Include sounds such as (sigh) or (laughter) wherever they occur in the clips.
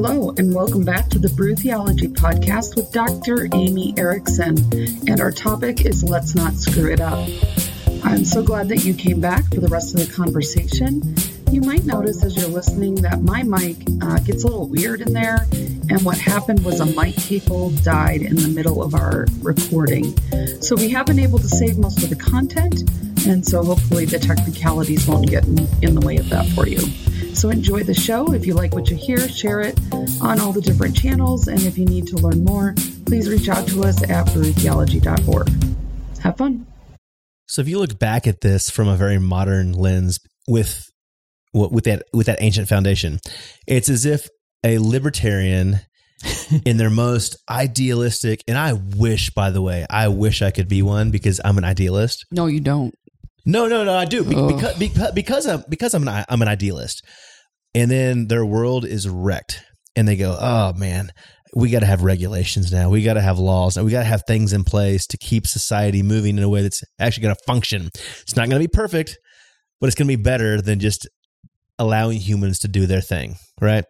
Hello, and welcome back to the Brew Theology Podcast with Dr. Amy Erickson. And our topic is Let's Not Screw It Up. I'm so glad that you came back for the rest of the conversation. You might notice as you're listening that my mic uh, gets a little weird in there. And what happened was a mic cable died in the middle of our recording. So we have been able to save most of the content. And so hopefully the technicalities won't get in, in the way of that for you. So enjoy the show. If you like what you hear, share it on all the different channels. And if you need to learn more, please reach out to us at brewtheology.org. Have fun. So if you look back at this from a very modern lens with with that with that ancient foundation, it's as if a libertarian (laughs) in their most idealistic and I wish by the way, I wish I could be one because I'm an idealist. No, you don't. No, no, no, I do Be- because because because I'm because I'm an I'm an idealist. And then their world is wrecked and they go, "Oh man, we got to have regulations now. We got to have laws. And we got to have things in place to keep society moving in a way that's actually going to function. It's not going to be perfect, but it's going to be better than just allowing humans to do their thing, right?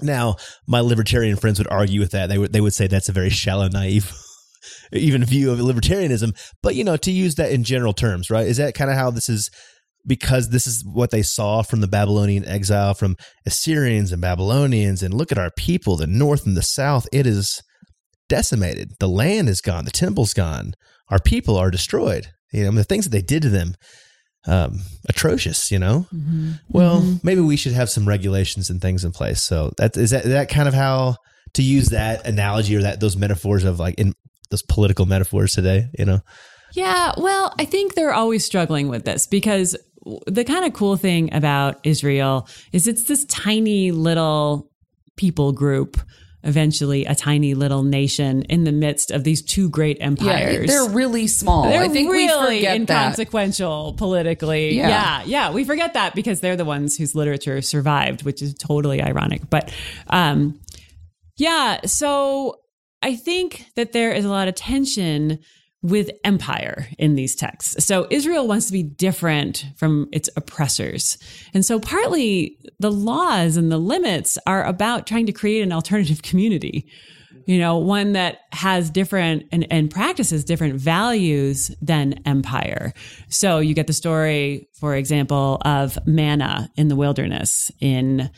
Now, my libertarian friends would argue with that. They would they would say that's a very shallow, naive (laughs) even view of libertarianism. But you know, to use that in general terms, right? Is that kind of how this is because this is what they saw from the Babylonian exile from Assyrians and Babylonians and look at our people, the north and the south, it is decimated. The land is gone, the temple's gone. Our people are destroyed. You know, the things that they did to them um, atrocious, you know. Mm-hmm. Well, maybe we should have some regulations and things in place. So that is that that kind of how to use that analogy or that those metaphors of like in those political metaphors today, you know. Yeah, well, I think they're always struggling with this because the kind of cool thing about Israel is it's this tiny little people group, eventually a tiny little nation in the midst of these two great Yeah, empires. they're really small. They're I think really we forget that. inconsequential politically. Yeah. Yeah. yeah, We forget that because they're the ones whose literature survived, which is totally ironic. But um, yeah, so I think that there is a lot of tension with empire in these texts. So Israel wants to be different from its oppressors. And so partly the laws and the limits are about trying to create an alternative (laughs) community. You know, one that has different and, and practices different values than empire. So you get the story, for example, of manna in the wilderness in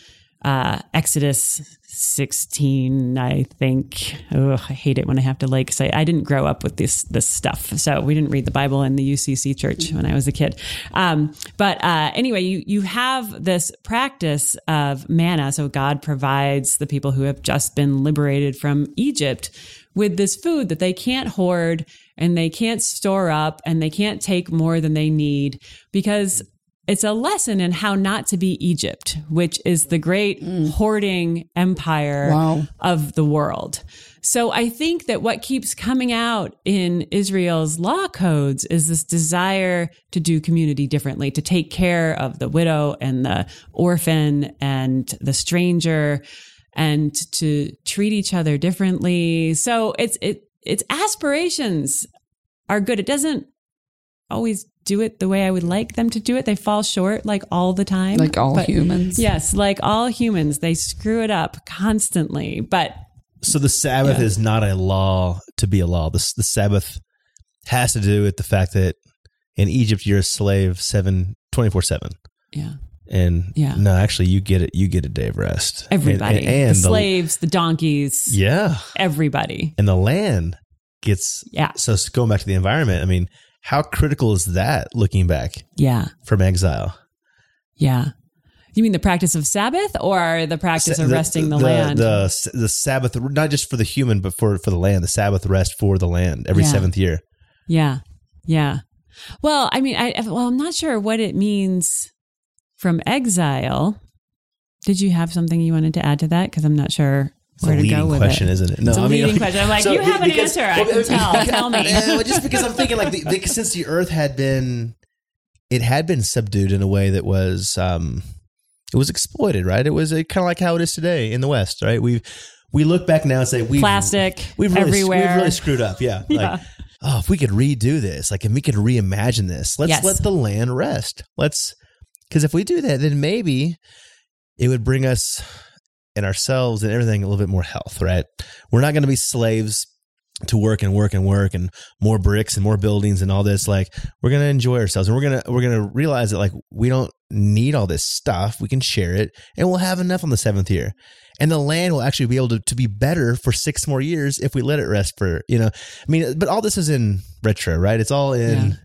uh, Exodus 16, I think. Oh, I hate it when I have to like say I didn't grow up with this this stuff, so we didn't read the Bible in the UCC church when I was a kid. Um, but uh, anyway, you you have this practice of manna, so God provides the people who have just been liberated from Egypt with this food that they can't hoard and they can't store up and they can't take more than they need because it's a lesson in how not to be Egypt, which is the great hoarding empire Wow. of the world. So I think that what keeps coming out in Israel's law codes is this desire to do community differently, to take care of the widow and the orphan and the stranger and to treat each other differently. So it's it its aspirations are good. It doesn't always do it the way I would like them to do it. They fall short like all the time. Like all But- humans. Yes, like all humans, they screw it up constantly. But So the Sabbath Yeah. is not a law to be a law. The, the Sabbath has to do with the fact that in Egypt you're a slave seven, 24 7. yeah, And Yeah. no, actually you get it. You get a day of rest. Everybody, and, and the slaves, the donkeys, yeah. everybody. And the land gets, Yeah, so s- going back to the environment, I mean, how critical is that looking back yeah, from exile? yeah. You mean the practice of Sabbath or the practice of resting the, land? The, the Sabbath, not just for the human, but for, for the land, the Sabbath rest for the land every Yeah. seventh year. Yeah. Yeah. Well, I mean, I well, I'm not sure what it means from exile. Did you have something you wanted to add to that? Because I'm not sure It's where a to leading go with question, it. isn't it? No, It's a I mean, leading question. I'm like, you have an answer. I can tell. (laughs) Tell me. Yeah, well, just because I'm thinking like the, the, since the earth had been, it had been subdued in a way that was, um, it was exploited, right? It was kind of like how it is today in the West, right? We we look back now and say we Plastic we've really, everywhere. We've really screwed up. Yeah. (laughs) Yeah. Like, oh, if we could redo this, like, and we could reimagine this, let's Yes. let the land rest. Let's, because if we do that, then maybe it would bring us and ourselves and everything a little bit more health, right? We're not going to be slaves to work and work and work and more bricks and more buildings and all this like we're going to enjoy ourselves and we're going to we're going to realize that like we don't need all this stuff we can share it and we'll have enough on the 7th year and the land will actually be able to, to be better for six more years if we let it rest for you know i mean but all this is in retro right it's all in Yeah.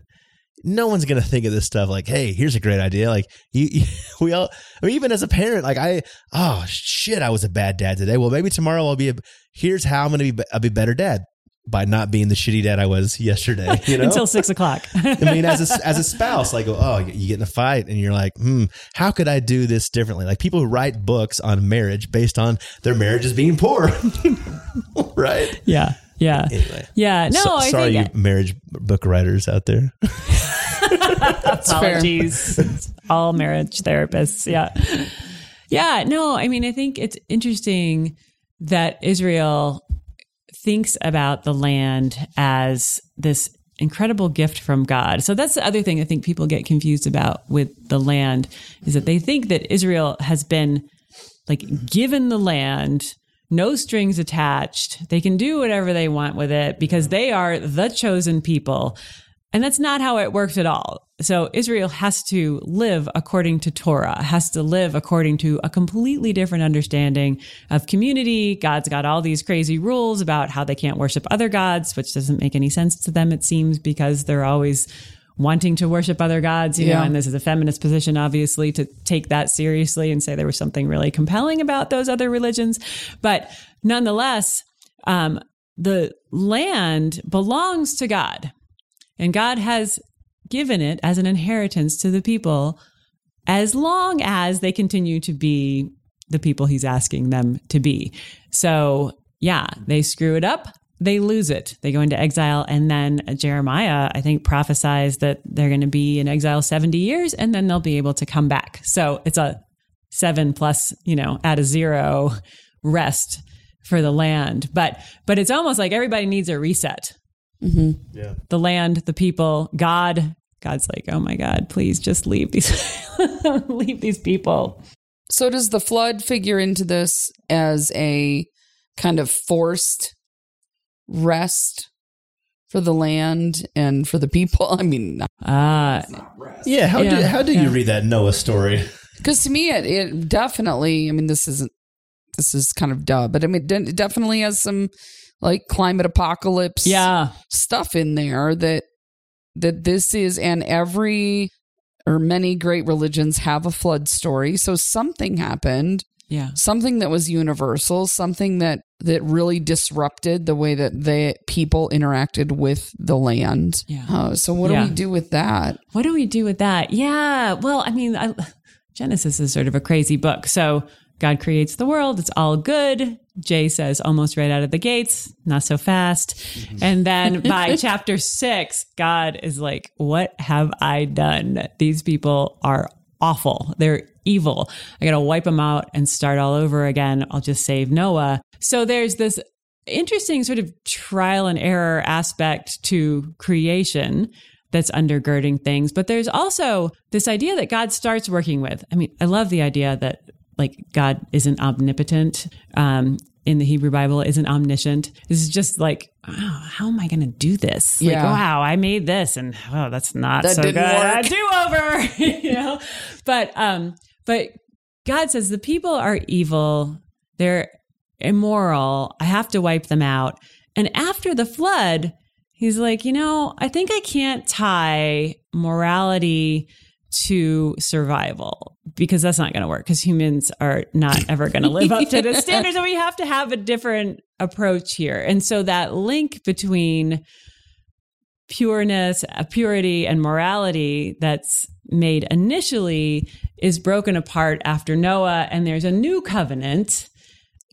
No one's gonna think of this stuff like hey here's a great idea like you, you (laughs) we all I mean, even as a parent like i oh shit i was a bad dad today well maybe tomorrow i'll be a here's how i'm gonna be i'll be a better dad by not being the shitty dad i was yesterday (laughs) you know Until six o'clock. (laughs) I mean, as a, as a spouse, like, oh, you get in a fight and you're like, hmm, how could I do this differently? Like people who write books on marriage based on their marriages being poor, right? yeah. Yeah. Anyway, Yeah. No, So- I sorry, think you marriage book writers out there. (laughs) apologies. All marriage therapists. Yeah. Yeah. No, I mean, I think it's interesting that Israel thinks about the land as this incredible gift from God. So that's the other thing I think people get confused about with the land is that they think that Israel has been like given the land no strings attached. They can do whatever they want with it because they are the chosen people. And that's not how it works at all. So Israel has to live according to Torah, has to live according to a completely different understanding of community. God's got all these crazy rules about how they can't worship other gods, which doesn't make any sense to them, it seems, because they're always wanting to worship other gods, you know, and this is a feminist position, obviously, to take that seriously and say there was something really compelling about those other religions. But nonetheless, um, the land belongs to God, and God has given it as an inheritance to the people as long as they continue to be the people he's asking them to be. So, yeah, they screw it up, they lose it. They go into exile. And then Jeremiah, I think, prophesies that they're going to be in exile 70 years and then they'll be able to come back. So it's a seven plus, you know, at a zero rest for the land. But, but it's almost like everybody needs a reset mm-hmm. Yeah. the land, the people, God. God's like, oh my God, please just leave these, (laughs) leave these people. So does the flood figure into this as a kind of forced rest for the land and for the people? (laughs) I mean, Ah, Yeah. How do how do yeah. you read that Noah story? because to me, it, it definitely. I mean, this isn't. This is kind of duh, but I mean, it definitely has some like climate apocalypse yeah, stuff in there that that this is and every or many great religions have a flood story so something happened yeah, something that was universal something that that really disrupted the way that the people interacted with the land Yeah. uh, so what Yeah. do we do with that What do we do with that? Yeah. Well, I mean, I, Genesis is sort of a crazy book. So God creates the world. It's all good. J says almost right out of the gates, not so fast. And then (laughs) by chapter six, God is like, what have I done? These people are awful. They're evil. I got to wipe them out and start all over again. I'll just save Noah. So there's this interesting sort of trial and error aspect to creation that's undergirding things. But there's also this idea that God starts working with. I mean, I love the idea that like God isn't omnipotent. Um, in the Hebrew Bible isn't omniscient. This is just like, oh, how am I going to do this? Like, Yeah. wow, I made this, and oh, that's not That so good. work. (laughs) Do over, (laughs) you know. But um, but God says the people are evil. They're immoral. I have to wipe them out. And after the flood, he's like, you know, I think I can't tie morality to survival because that's not going to work because humans are not ever going to live up to the (laughs) standards. So we have to have a different approach here. And so that link between pureness, uh, purity, and morality that's made initially is broken apart after Noah, and there's a new covenant,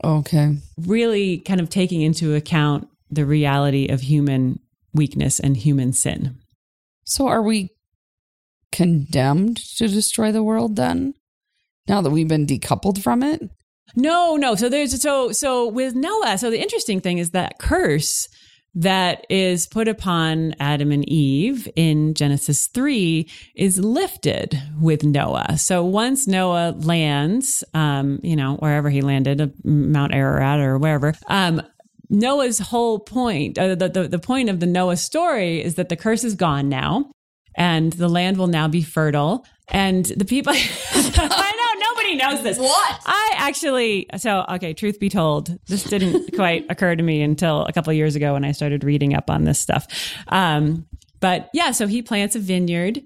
okay really kind of taking into account the reality of human weakness and human sin. so are we condemned to destroy the world then now that we've been decoupled from it No, no. So there's so so with Noah. So the interesting thing is that curse that is put upon Adam and Eve in Genesis 3 is lifted with Noah. So once Noah lands, um, you know, wherever he landed, uh, Mount Ararat or wherever, um, Noah's whole point, uh, the, the, the point of the Noah story is that the curse is gone now and the land will now be fertile. And the people, (laughs) I know nobody knows this. What? I actually, so, okay, truth be told, this didn't (laughs) quite occur to me until a couple of years ago when I started reading up on this stuff. Um, but yeah, so he plants a vineyard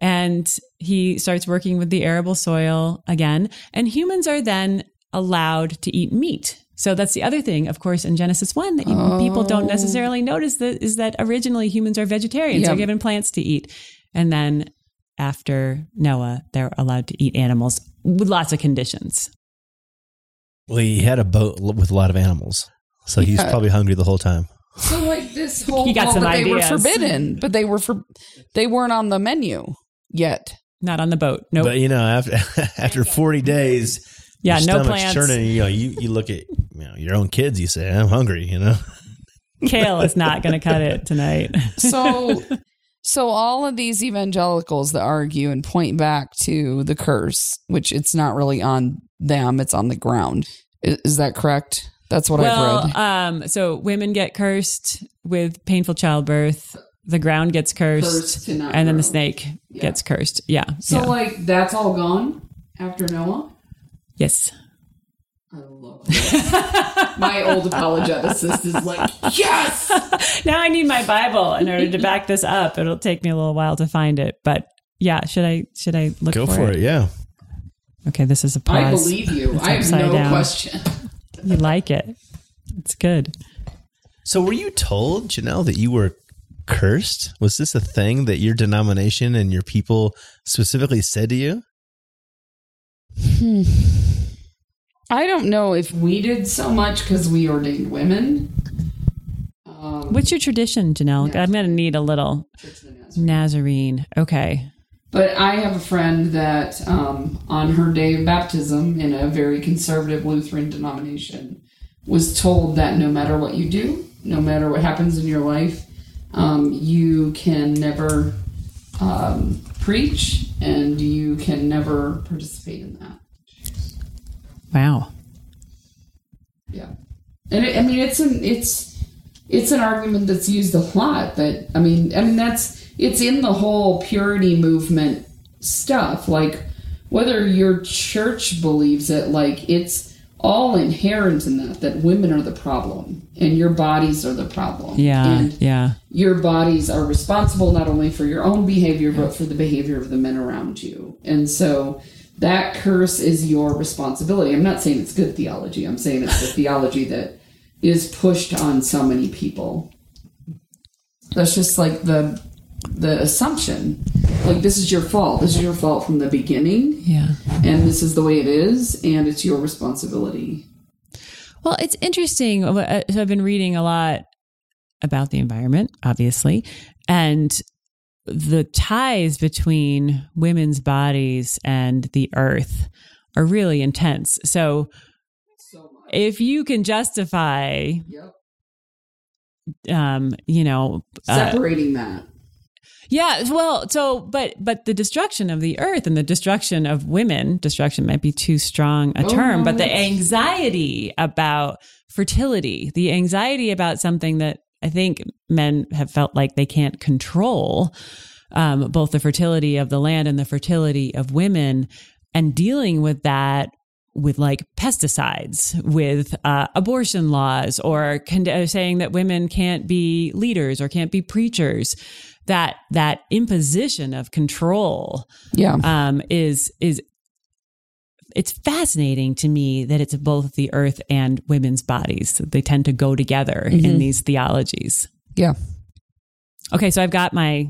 and he starts working with the arable soil again. And humans are then allowed to eat meat. So that's the other thing, of course, in Genesis 1 that you, people don't oh. necessarily notice that is that originally humans are vegetarians. Yeah. They're given plants to eat. And then after Noah, they're allowed to eat animals with lots of conditions. Well, he had a boat with a lot of animals, so he's probably hungry the whole time. So like this whole You got well, some but they were ideas. forbidden, but they were for they weren't on the menu yet. Not on the boat. Nope. But you know, after (laughs) after forty days, yeah, your no stomach's plants. churning. You know, you, you look at you know your own kids. You say, "I'm hungry." You know, (laughs) Kale is not going to cut it tonight. So (laughs) so all of these evangelicals that argue and point back to the curse, which it's not really on them, it's on the ground. Is, is that correct? That's what I've read. um, so women get cursed with painful childbirth. The ground gets cursed, Cursed to not and then the grow. snake gets cursed. Yeah. So yeah. like that's all gone after Noah? yes. I love this. My old apologeticist is like, yes. (laughs) Now I need my Bible in order to back this up. It'll take me a little while to find it, but yeah. Should I? Should I look go for, for it. Yeah. Okay, this is a pause. I believe you. It's I have no down. question. You like it? It's good. So, were you told, Janelle, that you were cursed? Was this a thing that your denomination and your people specifically said to you? Hmm. I don't know if we did so much because we ordained women. Um, What's your tradition, Janelle? I'm going to need a little Nazarene. Okay. But I have a friend that um, on her day of baptism in a very conservative Lutheran denomination was told that no matter what you do, no matter what happens in your life, um, you can never um, preach and you can never participate in that. Wow. Yeah, and it, I mean it's an it's it's an argument that's used a lot. But I mean, I mean that's it's in the whole purity movement stuff. Like whether your church believes it, like it's all inherent in that that women are the problem and your bodies are the problem. Yeah. and yeah. your bodies are responsible not only for your own behavior but for the behavior of the men around you and so that curse is your responsibility. I'm not saying it's good theology. I'm saying it's the theology that is pushed on so many people. That's just like the the assumption. Like this is your fault. This is your fault from the beginning. Yeah. and this is the way it is and it's your responsibility. Well, it's interesting. So I've been reading a lot about the environment, obviously, and the ties between women's bodies and the earth are really intense. So so if you can justify, yep um, you know, uh, separating that Yeah, well, so but but the destruction of the earth and the destruction of women, destruction might be too strong a Oh, term, no, but the anxiety about fertility, the anxiety about something that I think men have felt like they can't control, um, both the fertility of the land and the fertility of women, and dealing with that with like pesticides, with uh, abortion laws, or con- uh, saying that women can't be leaders or can't be preachers. That that imposition of control yeah um, is is it's fascinating to me that it's both the earth and women's bodies. They tend to go together in Mhm. these theologies. yeah Okay, so I've got my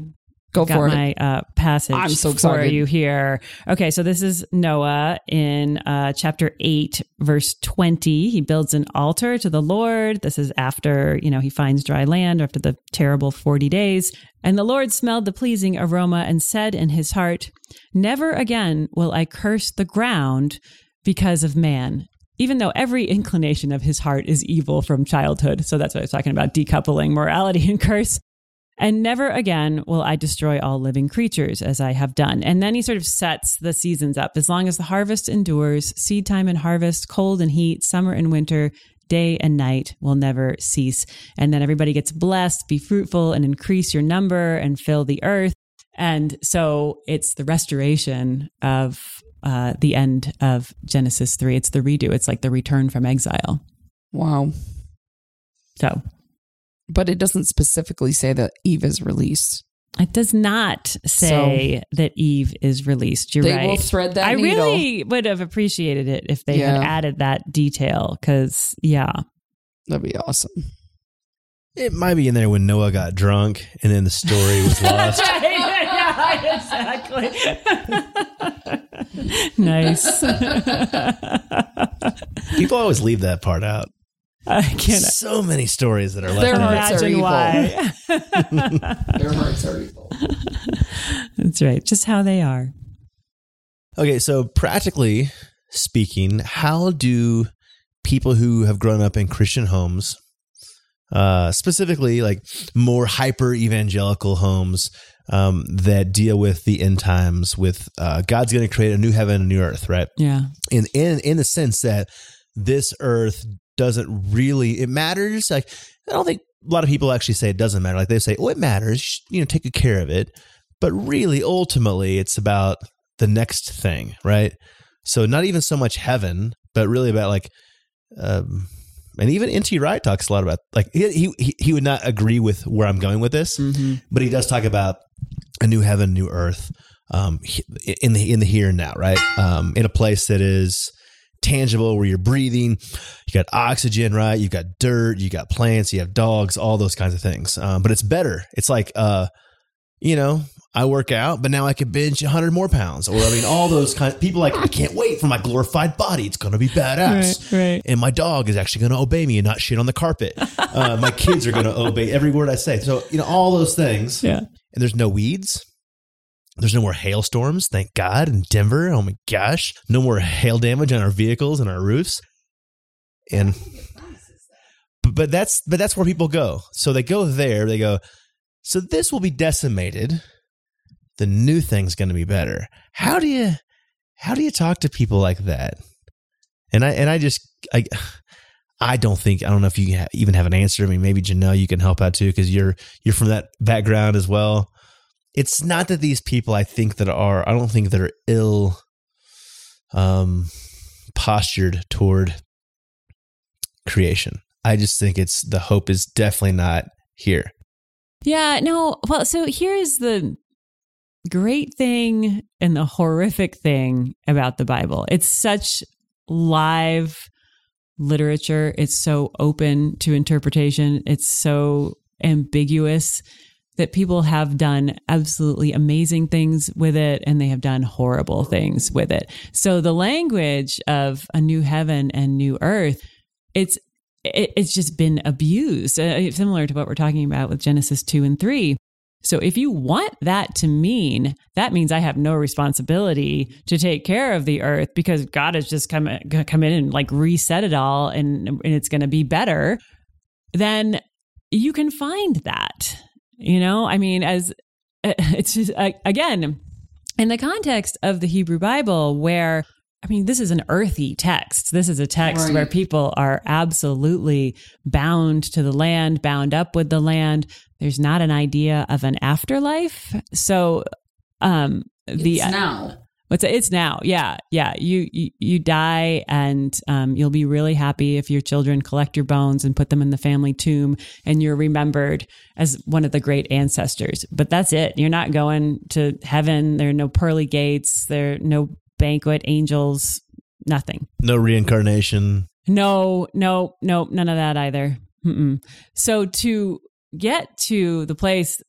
go got for it my uh, passage I'm so for excited. you here. Okay, so this is Noah in uh, chapter 8, verse 20. He builds an altar to the Lord. This is after, you know, he finds dry land after the terrible 40 days. And the Lord smelled the pleasing aroma and said in his heart, Never again will I curse the ground because of man. even though every inclination of his heart is evil from childhood. So that's what I was talking about decoupling morality (laughs) and curse. And never again will I destroy all living creatures as I have done. And then he sort of sets the seasons up. As long as the harvest endures, seed time and harvest, cold and heat, summer and winter, day and night will never cease. And then everybody gets blessed, be fruitful and increase your number and fill the earth. And so it's the restoration of uh, the end of Genesis 3. It's the redo, it's like the return from exile. Wow. So But it doesn't specifically say that Eve is released. it does not say that Eve is released. You're they right. will thread that I needle. really would have appreciated it if they had added that detail because, yeah. That'd be awesome. It might be in there when Noah got drunk and then the story was (laughs) lost. (laughs) yeah, (laughs) exactly. nice. People always leave that part out. I can't So many stories that are left Their out. hearts are imagine evil. why. (laughs) Their hearts are evil. That's right. Just how they are. Okay, so practically speaking, how do people who have grown up in Christian homes, uh, specifically like more hyper evangelical homes um, that deal with the end times, with uh, God's going to create a new heaven and a new earth, right? Yeah. in in in the sense that this earth doesn't really it matters like i don't think a lot of people actually say it doesn't matter like they say oh it matters you know take good care of it but really ultimately it's about the next thing right so not even so much heaven but really about like um and even N.T. Wright talks a lot about like he, he he would not agree with where I'm going with this, Mm-hmm. but he does talk about a new heaven, new earth, um, in the in the here and now, right? Um, in a place that is tangible, where you're breathing, you got oxygen, right? You've got dirt, you got plants, you have dogs, all those kinds of things. Um, but it's better. It's like, uh, you know, I work out, but now I can bench 100 more pounds, or I mean, all those kind. of people like, I can't wait for my glorified body. It's going to be badass Right, right. and my dog is actually going to obey me and not shit on the carpet. Uh, my kids are going to obey every word I say. So, you know, all those things. Yeah. And there's no weeds. There's no more hailstorms, thank God, in Denver. Oh my gosh. No more hail damage on our vehicles and our roofs. And but, that's but that's where people go. So they go there, they go, so this will be decimated. The new thing's going to be better. How do you how do you talk to people like that? And I and I just I I don't think I don't know if you ha- even have an answer. I mean, maybe Janelle, you can help out too because you're you're from that background as well. It's not that these people I think that are I don't think that are ill um postured toward creation. I just think it's the hope is definitely not here. Yeah, no. Well, so here's the great thing and the horrific thing about the Bible it's such live literature, it's so open to interpretation, it's so ambiguous that people have done absolutely amazing things with it and they have done horrible things with it. So the language of a new heaven and new earth, it's it's just been abused, uh, similar to what we're talking about with Genesis 2 and 3. So if you want that to mean, that means I have no responsibility to take care of the earth because God has just come come in and like reset it all and, and it's going to be better, then you can find that. You know, I mean, as (laughs) it's just, again, in the context of the Hebrew Bible, where I mean, this is an earthy text. This is a text Right. where people are absolutely bound to the land, bound up with the land. There's not an idea of an afterlife. So, um, the it's now. What's it? It's now. Yeah, yeah. You you, you die, and um, you'll be really happy if your children collect your bones and put them in the family tomb, and you're remembered as one of the great ancestors. But that's it. You're not going to heaven. There are no pearly gates. There are no banquet angels. Nothing. No reincarnation. No, no, no, none of that either. Mm-mm. So to get to the place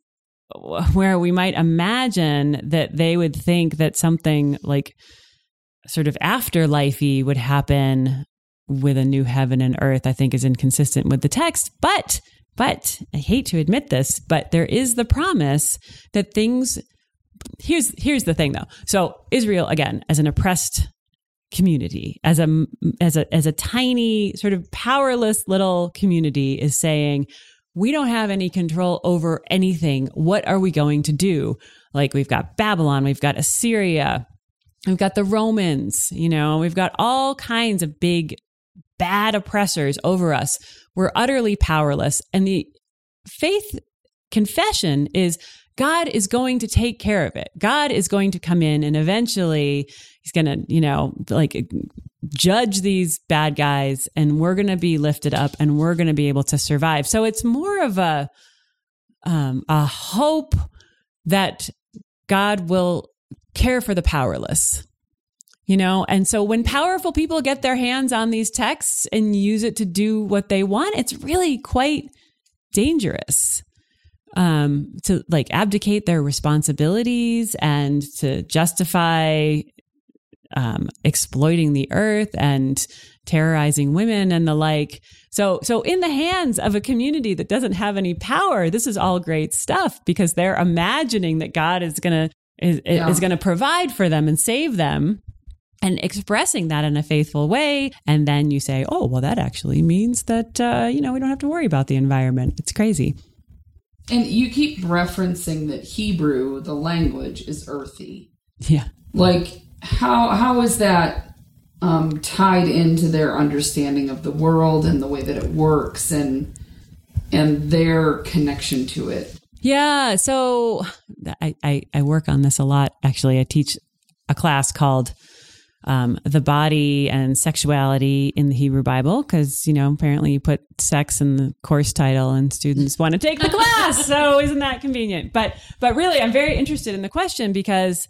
(laughs) where we might imagine that they would think that something like sort of afterlifey would happen with a new heaven and earth, I think is inconsistent with the text. But, but I hate to admit this, but there is the promise that things. Here's here's the thing though. So Israel again, as an oppressed community as a as a as a tiny sort of powerless little community is saying we don't have any control over anything. What are we going to do? Like we've got babylon we've got assyria we've got the romans you know we've got all kinds of big bad oppressors over us. We're utterly powerless. And the faith confession is God is going to take care of it. God is going to come in and eventually he's going to, you know, like judge these bad guys and we're going to be lifted up and we're going to be able to survive. So it's more of a um a hope that God will care for the powerless. You know, and so when powerful people get their hands on these texts and use it to do what they want, it's really quite dangerous um, to like abdicate their responsibilities and to justify um, exploiting the earth and terrorizing women and the like. So, so in the hands of a community that doesn't have any power, this is all great stuff because they're imagining that God is gonna is, yeah. is gonna provide for them and save them. And expressing that in a faithful way. And then you say, oh, well, that actually means that, uh, you know, we don't have to worry about the environment. It's crazy. And you keep referencing that Hebrew, the language, is earthy. Yeah. Like how how is that um, tied into their understanding of the world and the way that it works and and their connection to it? Yeah. So I, I, I work on this a lot. Actually, I teach a class called um, the body and sexuality in the Hebrew Bible because, you know, apparently you put sex in the course title and students want to take the class. So isn't that convenient? But, but really, I'm very interested in the question because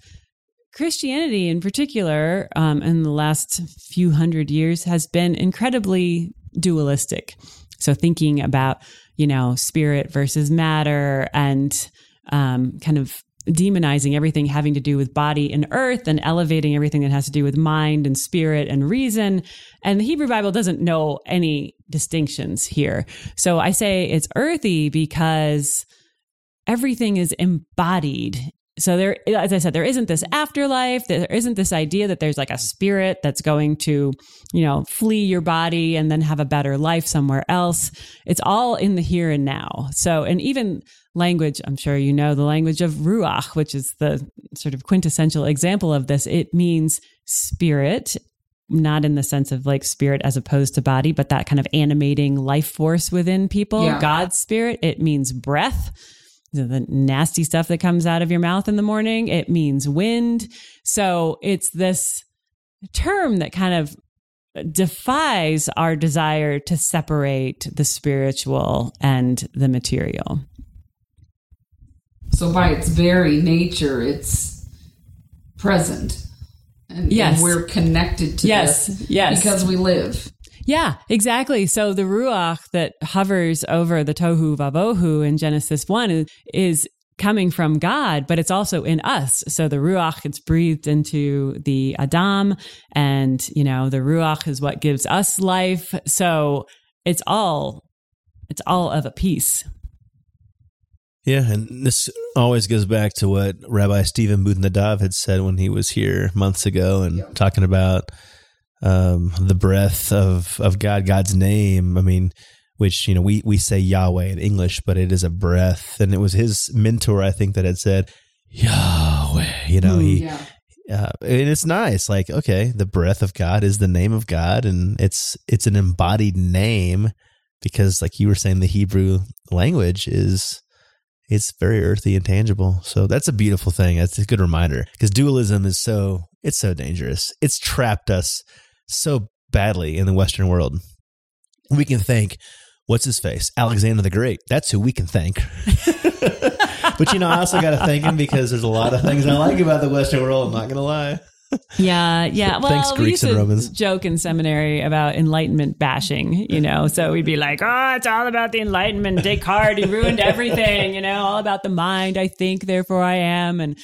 Christianity in particular, um, in the last few hundred years, has been incredibly dualistic. So thinking about, you know, spirit versus matter and um, kind of demonizing everything having to do with body and earth and elevating everything that has to do with mind and spirit and reason. And the Hebrew Bible doesn't know any distinctions here. So I say it's earthy because everything is embodied. So there, as I said, there isn't this afterlife. There isn't this idea that there's like a spirit that's going to, you know, flee your body and then have a better life somewhere else. It's all in the here and now. So, and even language, I'm sure you know the language of Ruach, which is the sort of quintessential example of this. It means spirit, not in the sense of like spirit as opposed to body, but that kind of animating life force within people. Yeah. God's spirit. It means breath. The nasty stuff that comes out of your mouth in the morning. It means wind. So it's this term that kind of defies our desire to separate the spiritual and the material. So by its very nature, it's present. And, yes. And we're connected to yes. this yes. because we live. Yeah, exactly. So the ruach that hovers over the tohu vavohu in Genesis 1 is, is coming from God, but it's also in us. So the ruach gets breathed into the Adam and, you know, the ruach is what gives us life. So it's all, it's all of a piece. Yeah, and this always goes back to what Rabbi Stephen Booth Nadav had said when he was here months ago and yeah. talking about um, the breath of, of God, God's name. I mean, which, you know, we, we say Yahweh in English, but it is a breath. And it was his mentor, I think, that had said, Yahweh, you know, he, yeah. Uh, and it's nice like okay the breath of god is the name of god and it's it's an embodied name because like you were saying the hebrew language is it's very earthy and tangible. So that's a beautiful thing. That's a good reminder because dualism is so it's so dangerous. It's trapped us so badly in the Western world. We can thank what's his face Alexander the Great. That's who we can thank. (laughs) but you know, I also got to thank him because there's a lot of things I like about the Western world. I'm not gonna lie yeah, yeah. Well, Thanks, Greeks we used and Romans. joke in seminary about enlightenment bashing, you know. So we'd be like, "Oh, it's all about the enlightenment. Descartes, he ruined everything, you know. All about the mind. I think, therefore I am." And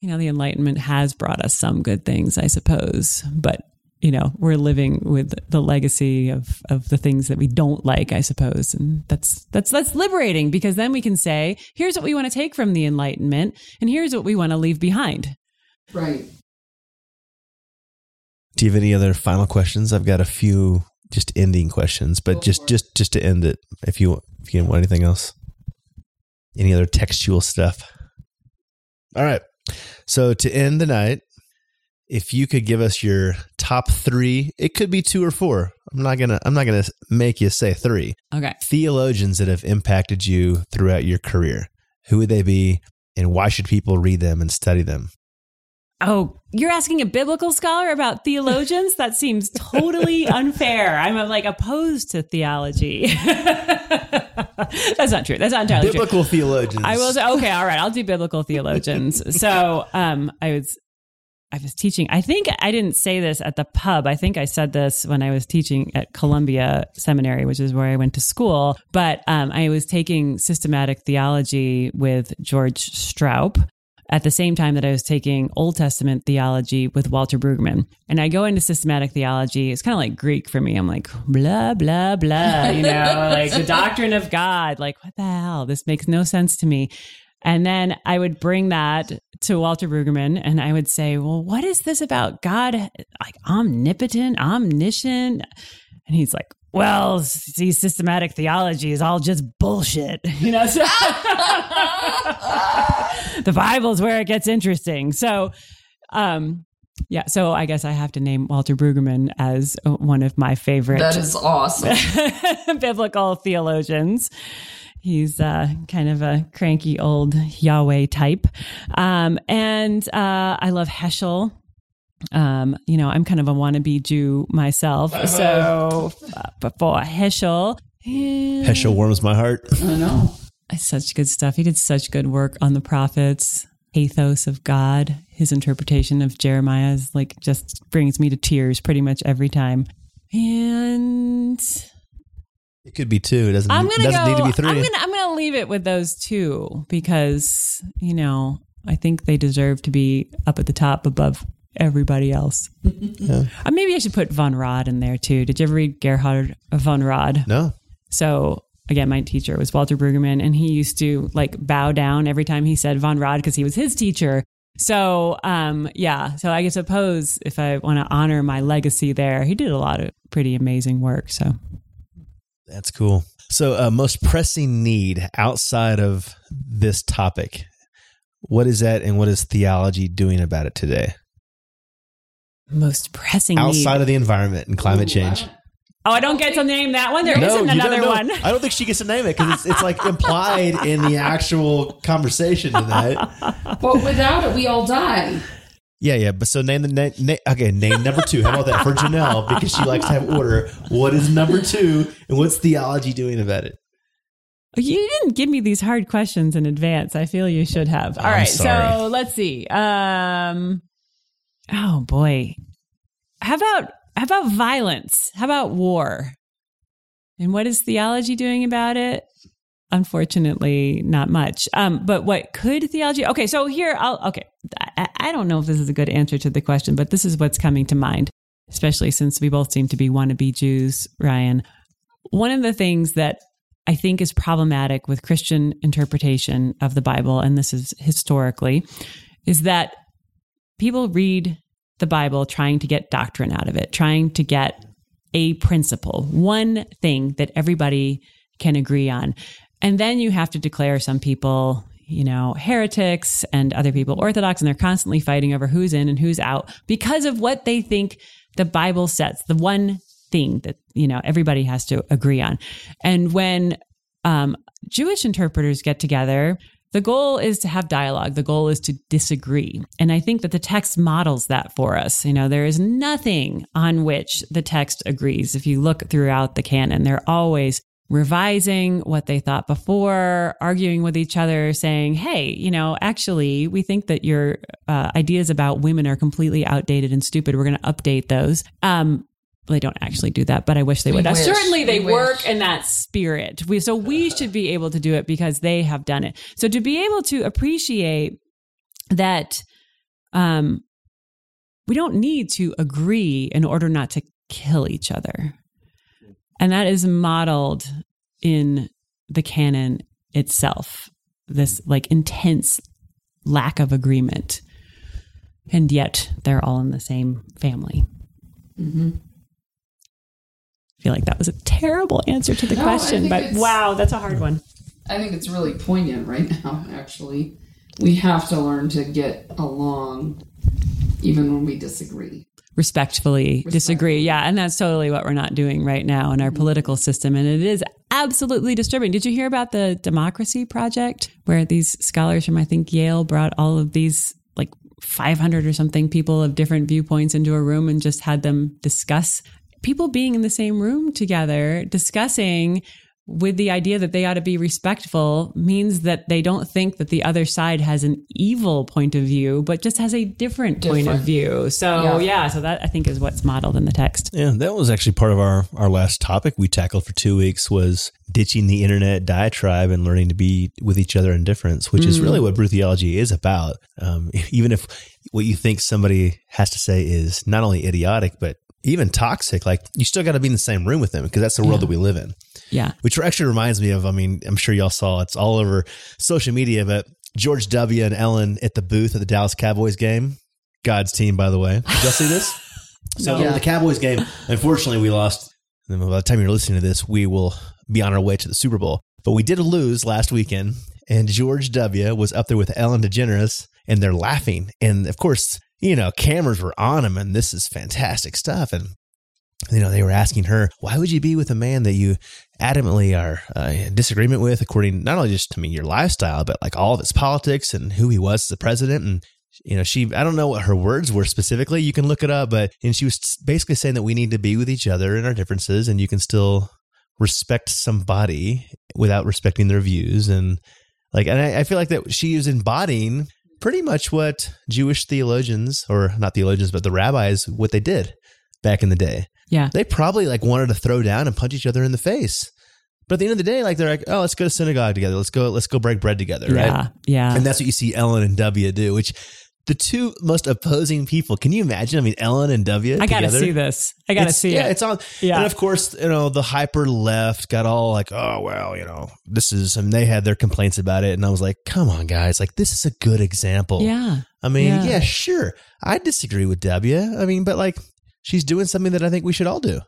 you know, the enlightenment has brought us some good things, I suppose, but you know, we're living with the legacy of of the things that we don't like, I suppose, and that's that's that's liberating because then we can say, "Here's what we want to take from the enlightenment, and here's what we want to leave behind." Right. Do you have any other final questions? I've got a few just ending questions, but just just just to end it, if you if you want anything else, any other textual stuff. All right. So to end the night, if you could give us your top three, it could be two or four. I'm not gonna I'm not gonna make you say three Okay. theologians that have impacted you throughout your career. Who would they be, and why should people read them and study them? Oh, you're asking a biblical scholar about theologians? that seems totally (laughs) unfair. I'm like opposed to theology. That's not true. That's not entirely true. Biblical theologians. I will say, okay, all right, I'll do biblical theologians. So, um, I was, I was teaching. I think I didn't say this at the pub. I think I said this when I was teaching at Columbia Seminary, which is where I went to school. But um, I was taking systematic theology with George Stroup at the same time that I was taking Old Testament theology with Walter Brueggemann. And I go into systematic theology. It's kind of like Greek for me. I'm like, blah, blah, blah, you know, like the (laughs) doctrine of God. Like, what the hell? This makes no sense to me. And then I would bring that to Walter Brueggemann and I would say, well, what is this about God, like omnipotent, omniscient? And he's like, well, see, systematic theology is all just bullshit, (laughs) you know. So (laughs) the Bible's where it gets interesting. So, um, yeah. So I guess I have to name Walter Brueggemann as one of my favorite That is awesome. (laughs) biblical theologians. He's uh, kind of a cranky old Yahweh type. Um, and uh, I love Heschel. Um, you know, I'm kind of a wannabe Jew myself. So uh, before Heschel, Heschel warms my heart. I know. such good stuff. He did such good work on the prophets, pathos of God. His interpretation of Jeremiah is like just brings me to tears pretty much every time. And It could be two. It doesn't, I'm it gonna doesn't go. need to be 3 I'm gonna I'm gonna leave it with those two because you know I think they deserve to be up at the top above everybody else. (laughs) Uh, maybe I should put von Rad in there too. Did you ever read Gerhard von Rad? no. So again, my teacher was Walter Brueggemann, and he used to like bow down every time he said von Rad because he was his teacher. So um, yeah, so I guess I suppose if I want to honor my legacy there, he did a lot of pretty amazing work. So That's cool. So, uh, most pressing need outside of this topic, what is that, and what is theology doing about it today? most pressing need. Outside of the environment and climate change. Oh, I don't get to name that one. There No, not another one. I don't think she gets to name it because it's, it's like implied in the actual conversation tonight. (laughs) But without it, we all die. Yeah, yeah. But so name the name. Na- okay, name number two. How about that for Janelle because she likes to have order. What is number two, and what's theology doing about it? You didn't give me these hard questions in advance. I feel you should have. All I'm right, sorry. so let's see. Um, oh boy, how about how about violence? How about war? And what is theology doing about it? Unfortunately, not much. Um, but what could theology? Okay, so here I'll. Okay, I, I don't know if this is a good answer to the question, but this is what's coming to mind, especially since we both seem to be wannabe Jews, Ryan. One of the things that I think is problematic with Christian interpretation of the Bible, and this is historically, is that people read the Bible trying to get doctrine out of it, trying to get a principle, one thing that everybody can agree on. And then you have to declare some people, you know, heretics and other people orthodox, and they're constantly fighting over who's in and who's out because of what they think the Bible says, the one thing that, you know, everybody has to agree on. And when um, Jewish interpreters get together, the goal is to have dialogue. The goal is to disagree. And I think that the text models that for us. You know, there is nothing on which the text agrees. If you look throughout the canon, they're always revising what they thought before, arguing with each other, saying, hey, you know, actually, we think that your uh, ideas about women are completely outdated and stupid. We're going to update those. Um, they don't actually do that, but I wish they would. Uh, wish. Certainly, they We work wish. in that spirit. We, so we should be able to do it because they have done it. So to be able to appreciate that, um, we don't need to agree in order not to kill each other, and that is modeled in the canon itself. This like intense lack of agreement, and yet they're all in the same family. Mm-hmm. I feel like that was a terrible answer to the No, question, but wow, that's a hard one. I think it's really poignant right (laughs) now, actually. We have to learn to get along even when we disagree. Respectfully disagree. Yeah. And that's totally what we're not doing right now in our mm-hmm. political system. And it is absolutely disturbing. Did you hear about the Democracy Project, where these scholars from, I think, Yale brought all of these like 500 or something people of different viewpoints into a room and just had them discuss? People being in the same room together discussing with the idea that they ought to be respectful means that they don't think that the other side has an evil point of view, but just has a different, point of view. So, Yeah. yeah. so that I think is what's modeled in the text. Yeah, that was actually part of our our last topic we tackled for two weeks was ditching the internet diatribe and learning to be with each other in difference, which is really what Brew theology is about. Um, (laughs) even if what you think somebody has to say is not only idiotic but even toxic, like you still got to be in the same room with them because that's the world Yeah. that we live in. Yeah. Which actually reminds me of, I mean, I'm sure y'all saw it's all over social media, but George W. and Ellen at the booth at the Dallas Cowboys game. God's team, by the way. Did y'all see this? (laughs) So yeah. the Cowboys game, unfortunately, we lost. And by the time you're listening to this, we will be on our way to the Super Bowl. But we did lose last weekend, and George W. was up there with Ellen DeGeneres, and they're laughing. And of course, you know, cameras were on him, and this is fantastic stuff. And you know, they were asking her, why would you be with a man that you adamantly are uh, in disagreement with, according not only just to me your lifestyle, but like all of his politics and who he was as president. And you know, she I don't know what her words were specifically. You can look it up, but and she was basically saying that we need to be with each other in our differences, and you can still respect somebody without respecting their views. And like, and I, I feel like that she is embodying pretty much what Jewish theologians, or not theologians, but the rabbis, what they did back in the day Yeah. they probably like wanted to throw down and punch each other in the face. But at the end of the day, like they're like, oh, let's go to synagogue together. Let's go, let's go break bread together, right? Yeah. Yeah. And that's what you see Ellen and W do, which the two most opposing people. Can you imagine? I mean, Ellen and W. I got to together? see this. I got to It's- see yeah, it. it's on. Yeah. And of course, you know, the hyper left got all like, oh, well, you know, this is, and they had their complaints about it. And I was like, come on, guys. Like, this is a good example. yeah. I mean, Yeah. yeah. sure. I disagree with W. I mean, but like she's doing something that I think we should all do.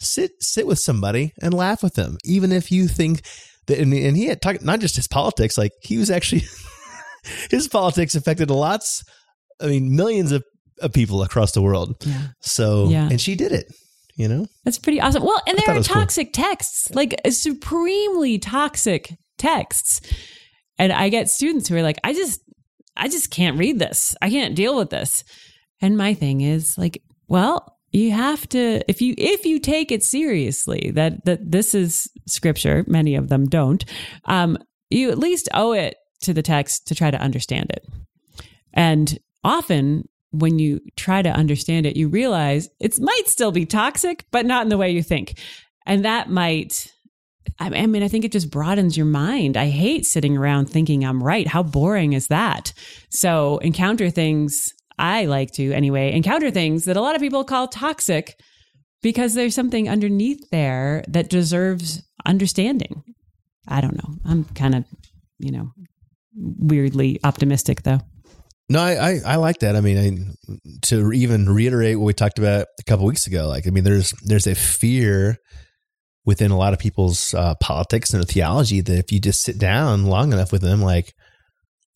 Sit sit with somebody and laugh with them, even if you think that. And, and he had talked not just his politics, like he was actually (laughs) (laughs) his politics affected lots. I mean, millions of, of people across the world. Yeah. So, Yeah. and she did it. You know, That's pretty awesome. Well, and there are was cool. toxic texts, like supremely toxic texts. And I get students who are like, I just, I just can't read this. I can't deal with this. And my thing is like, well, you have to if you if you take it seriously that that this is scripture, many of them don't. Um, you at least owe it to the text to try to understand it. And often when you try to understand it, you realize it might still be toxic, but not in the way you think. And that might, I mean, I think it just broadens your mind. I hate sitting around thinking I'm right. How boring is that? So encounter things, I like to anyway, encounter things that a lot of people call toxic because there's something underneath there that deserves understanding. I don't know. I'm kind of, you know, weirdly optimistic though. No, I, I, I like that. I mean, I, to even reiterate what we talked about a couple weeks ago, like I mean, there's there's a fear within a lot of people's uh, politics and theology that if you just sit down long enough with them, like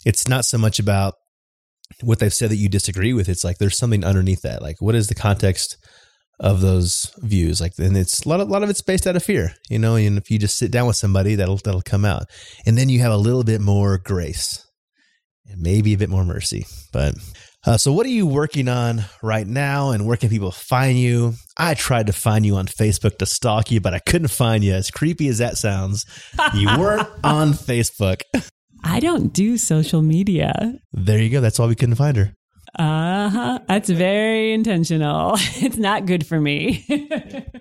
it's not so much about what they've said that you disagree with. It's like there's something underneath that. Like, what is the context of those views? Like, and it's a lot of a lot of it's based out of fear, you know. And if you just sit down with somebody, that'll that'll come out, and then you have a little bit more grace and maybe a bit more mercy. But uh, so, what are you working on right now, and where can people find you? I tried to find you on Facebook to stalk you, but I couldn't find you. As creepy as that sounds, you (laughs) weren't on Facebook. I don't do social media. There you go. That's why we couldn't find her. Uh huh. That's very intentional. (laughs) It's not good for me.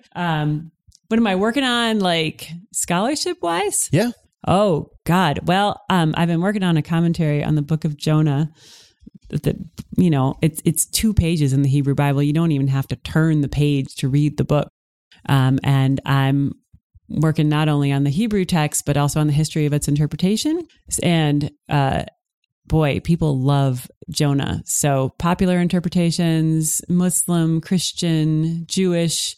(laughs) um, what am I working on, like scholarship wise? Yeah. Oh God. Well, um, I've been working on a commentary on the Book of Jonah. That you know, it's it's two pages in the Hebrew Bible. You don't even have to turn the page to read the book. Um, and I'm working not only on the Hebrew text but also on the history of its interpretation. And uh, boy, people love Jonah. So popular interpretations, Muslim, Christian, Jewish,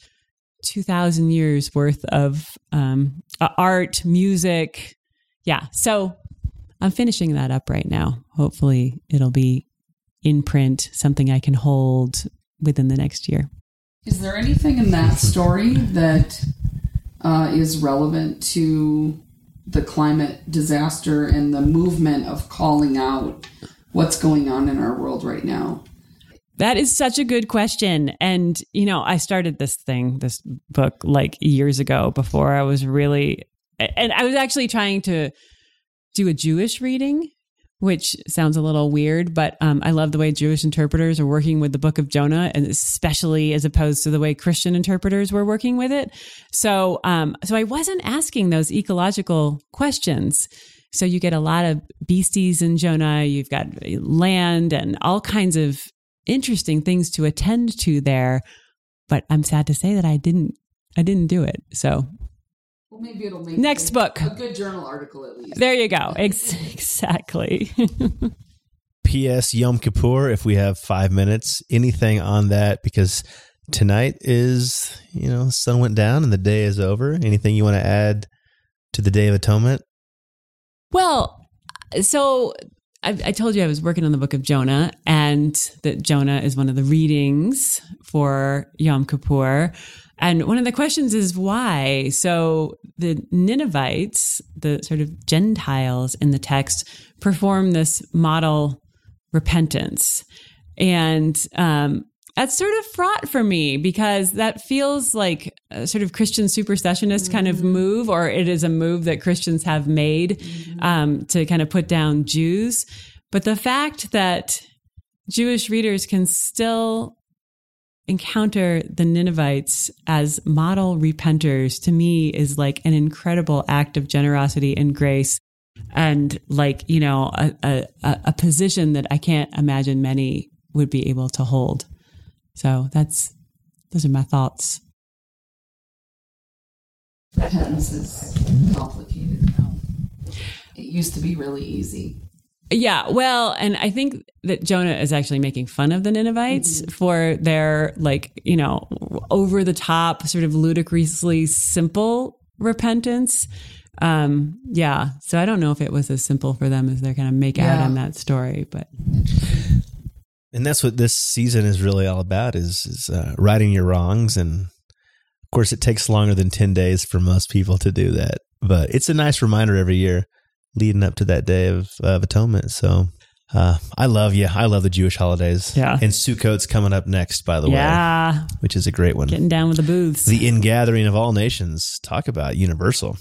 2000 years worth of um, art, music. Yeah. So I'm finishing that up right now. Hopefully it'll be in print, something I can hold within the next year. Is there anything in that story that uh, is relevant to the climate disaster and the movement of calling out what's going on in our world right now? That is such a good question. And, you know, I started this thing, this book, like years ago before I was really, and I was actually trying to do a Jewish reading which sounds a little weird, but um, I love the way Jewish interpreters are working with the book of Jonah, and especially as opposed to the way Christian interpreters were working with it. So, um, so I wasn't asking those ecological questions. So you get a lot of beasties in Jonah. You've got land and all kinds of interesting things to attend to there. But I'm sad to say that I didn't. I didn't do it. So well, maybe it'll make next book a good journal article at least. There you go. Ex- (laughs) exactly. P.S. Yom Kippur. If we have five minutes, anything on that because tonight is you know sun went down and the day is over. Anything you want to add to the Day of Atonement? Well, so I, I, told you I was working on the book of Jonah, and that Jonah is one of the readings for Yom Kippur. And one of the questions is why? So the Ninevites, the sort of Gentiles in the text, perform this model repentance. And um, that's sort of fraught for me because that feels like a sort of Christian supersessionist mm-hmm. kind of mm-hmm. move, or it is a move that Christians have made mm-hmm. um, to kind of put down Jews. But the fact that Jewish readers can still encounter the Ninevites as model repenters to me is like an incredible act of generosity and grace and like you know a, a, a position that i can't imagine many would be able to hold. So that's those are my thoughts. Repentance is complicated now it used to be really easy yeah, well, and I think that Jonah is actually making fun of the Ninevites mm-hmm. for their like, you know, over the top, sort of ludicrously simple repentance. Um, yeah, so I don't know if it was as simple for them as they're going to make yeah. out in that story, but and that's what this season is really all about is is uh, righting your wrongs and of course it takes longer than 10 days for most people to do that but it's a nice reminder every year leading up to that day of, of atonement. So uh, I love you. I love the Jewish holidays. Yeah. And Sukkot's coming up next, by the way. yeah. way. Which is a great one. Getting down with the booths. The ingathering of all nations. Talk about universal.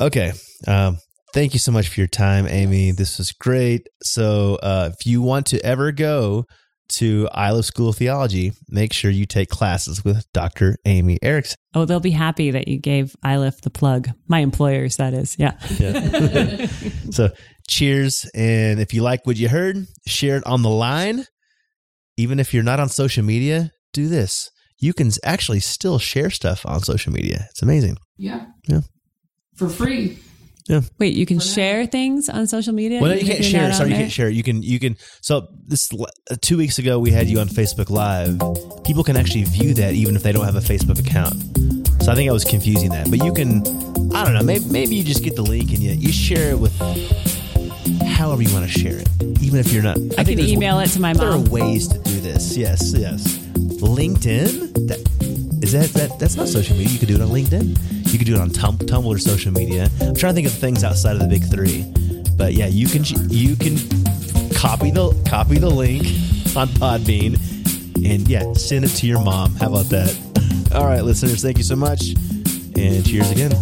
Okay. Um, thank you so much for your time, Amy. This was great. So uh, if you want to ever go to Iliff School of Theology, make sure you take classes with Dr. Amy Erickson. Oh, they'll be happy that you gave Iliff the plug. My employers, that is. Yeah. yeah. (laughs) so cheers. And if you like what you heard, share it on the line. Even if you're not on social media, do this. You can actually still share stuff on social media. It's amazing. Yeah. Yeah. For free. Yeah. Wait, you can share things on social media? Well, no, you can't share. Sorry, you can't share. You can. You can. So this uh, two weeks ago, we had you on Facebook Live. People can actually view that even if they don't have a Facebook account. So I think I was confusing that. But you can. I don't know. Maybe maybe you just get the link and you you share it with however you want to share it, even if you're not. I, I can email it to my mom. There are ways to do this. Yes, yes. LinkedIn. That is that that that's not social media. You could do it on LinkedIn. You can do it on Tum- Tumblr, or social media. I'm trying to think of things outside of the big three, but yeah, you can you can copy the copy the link on Podbean and yeah, send it to your mom. How about that? (laughs) All right, listeners, thank you so much, and cheers again.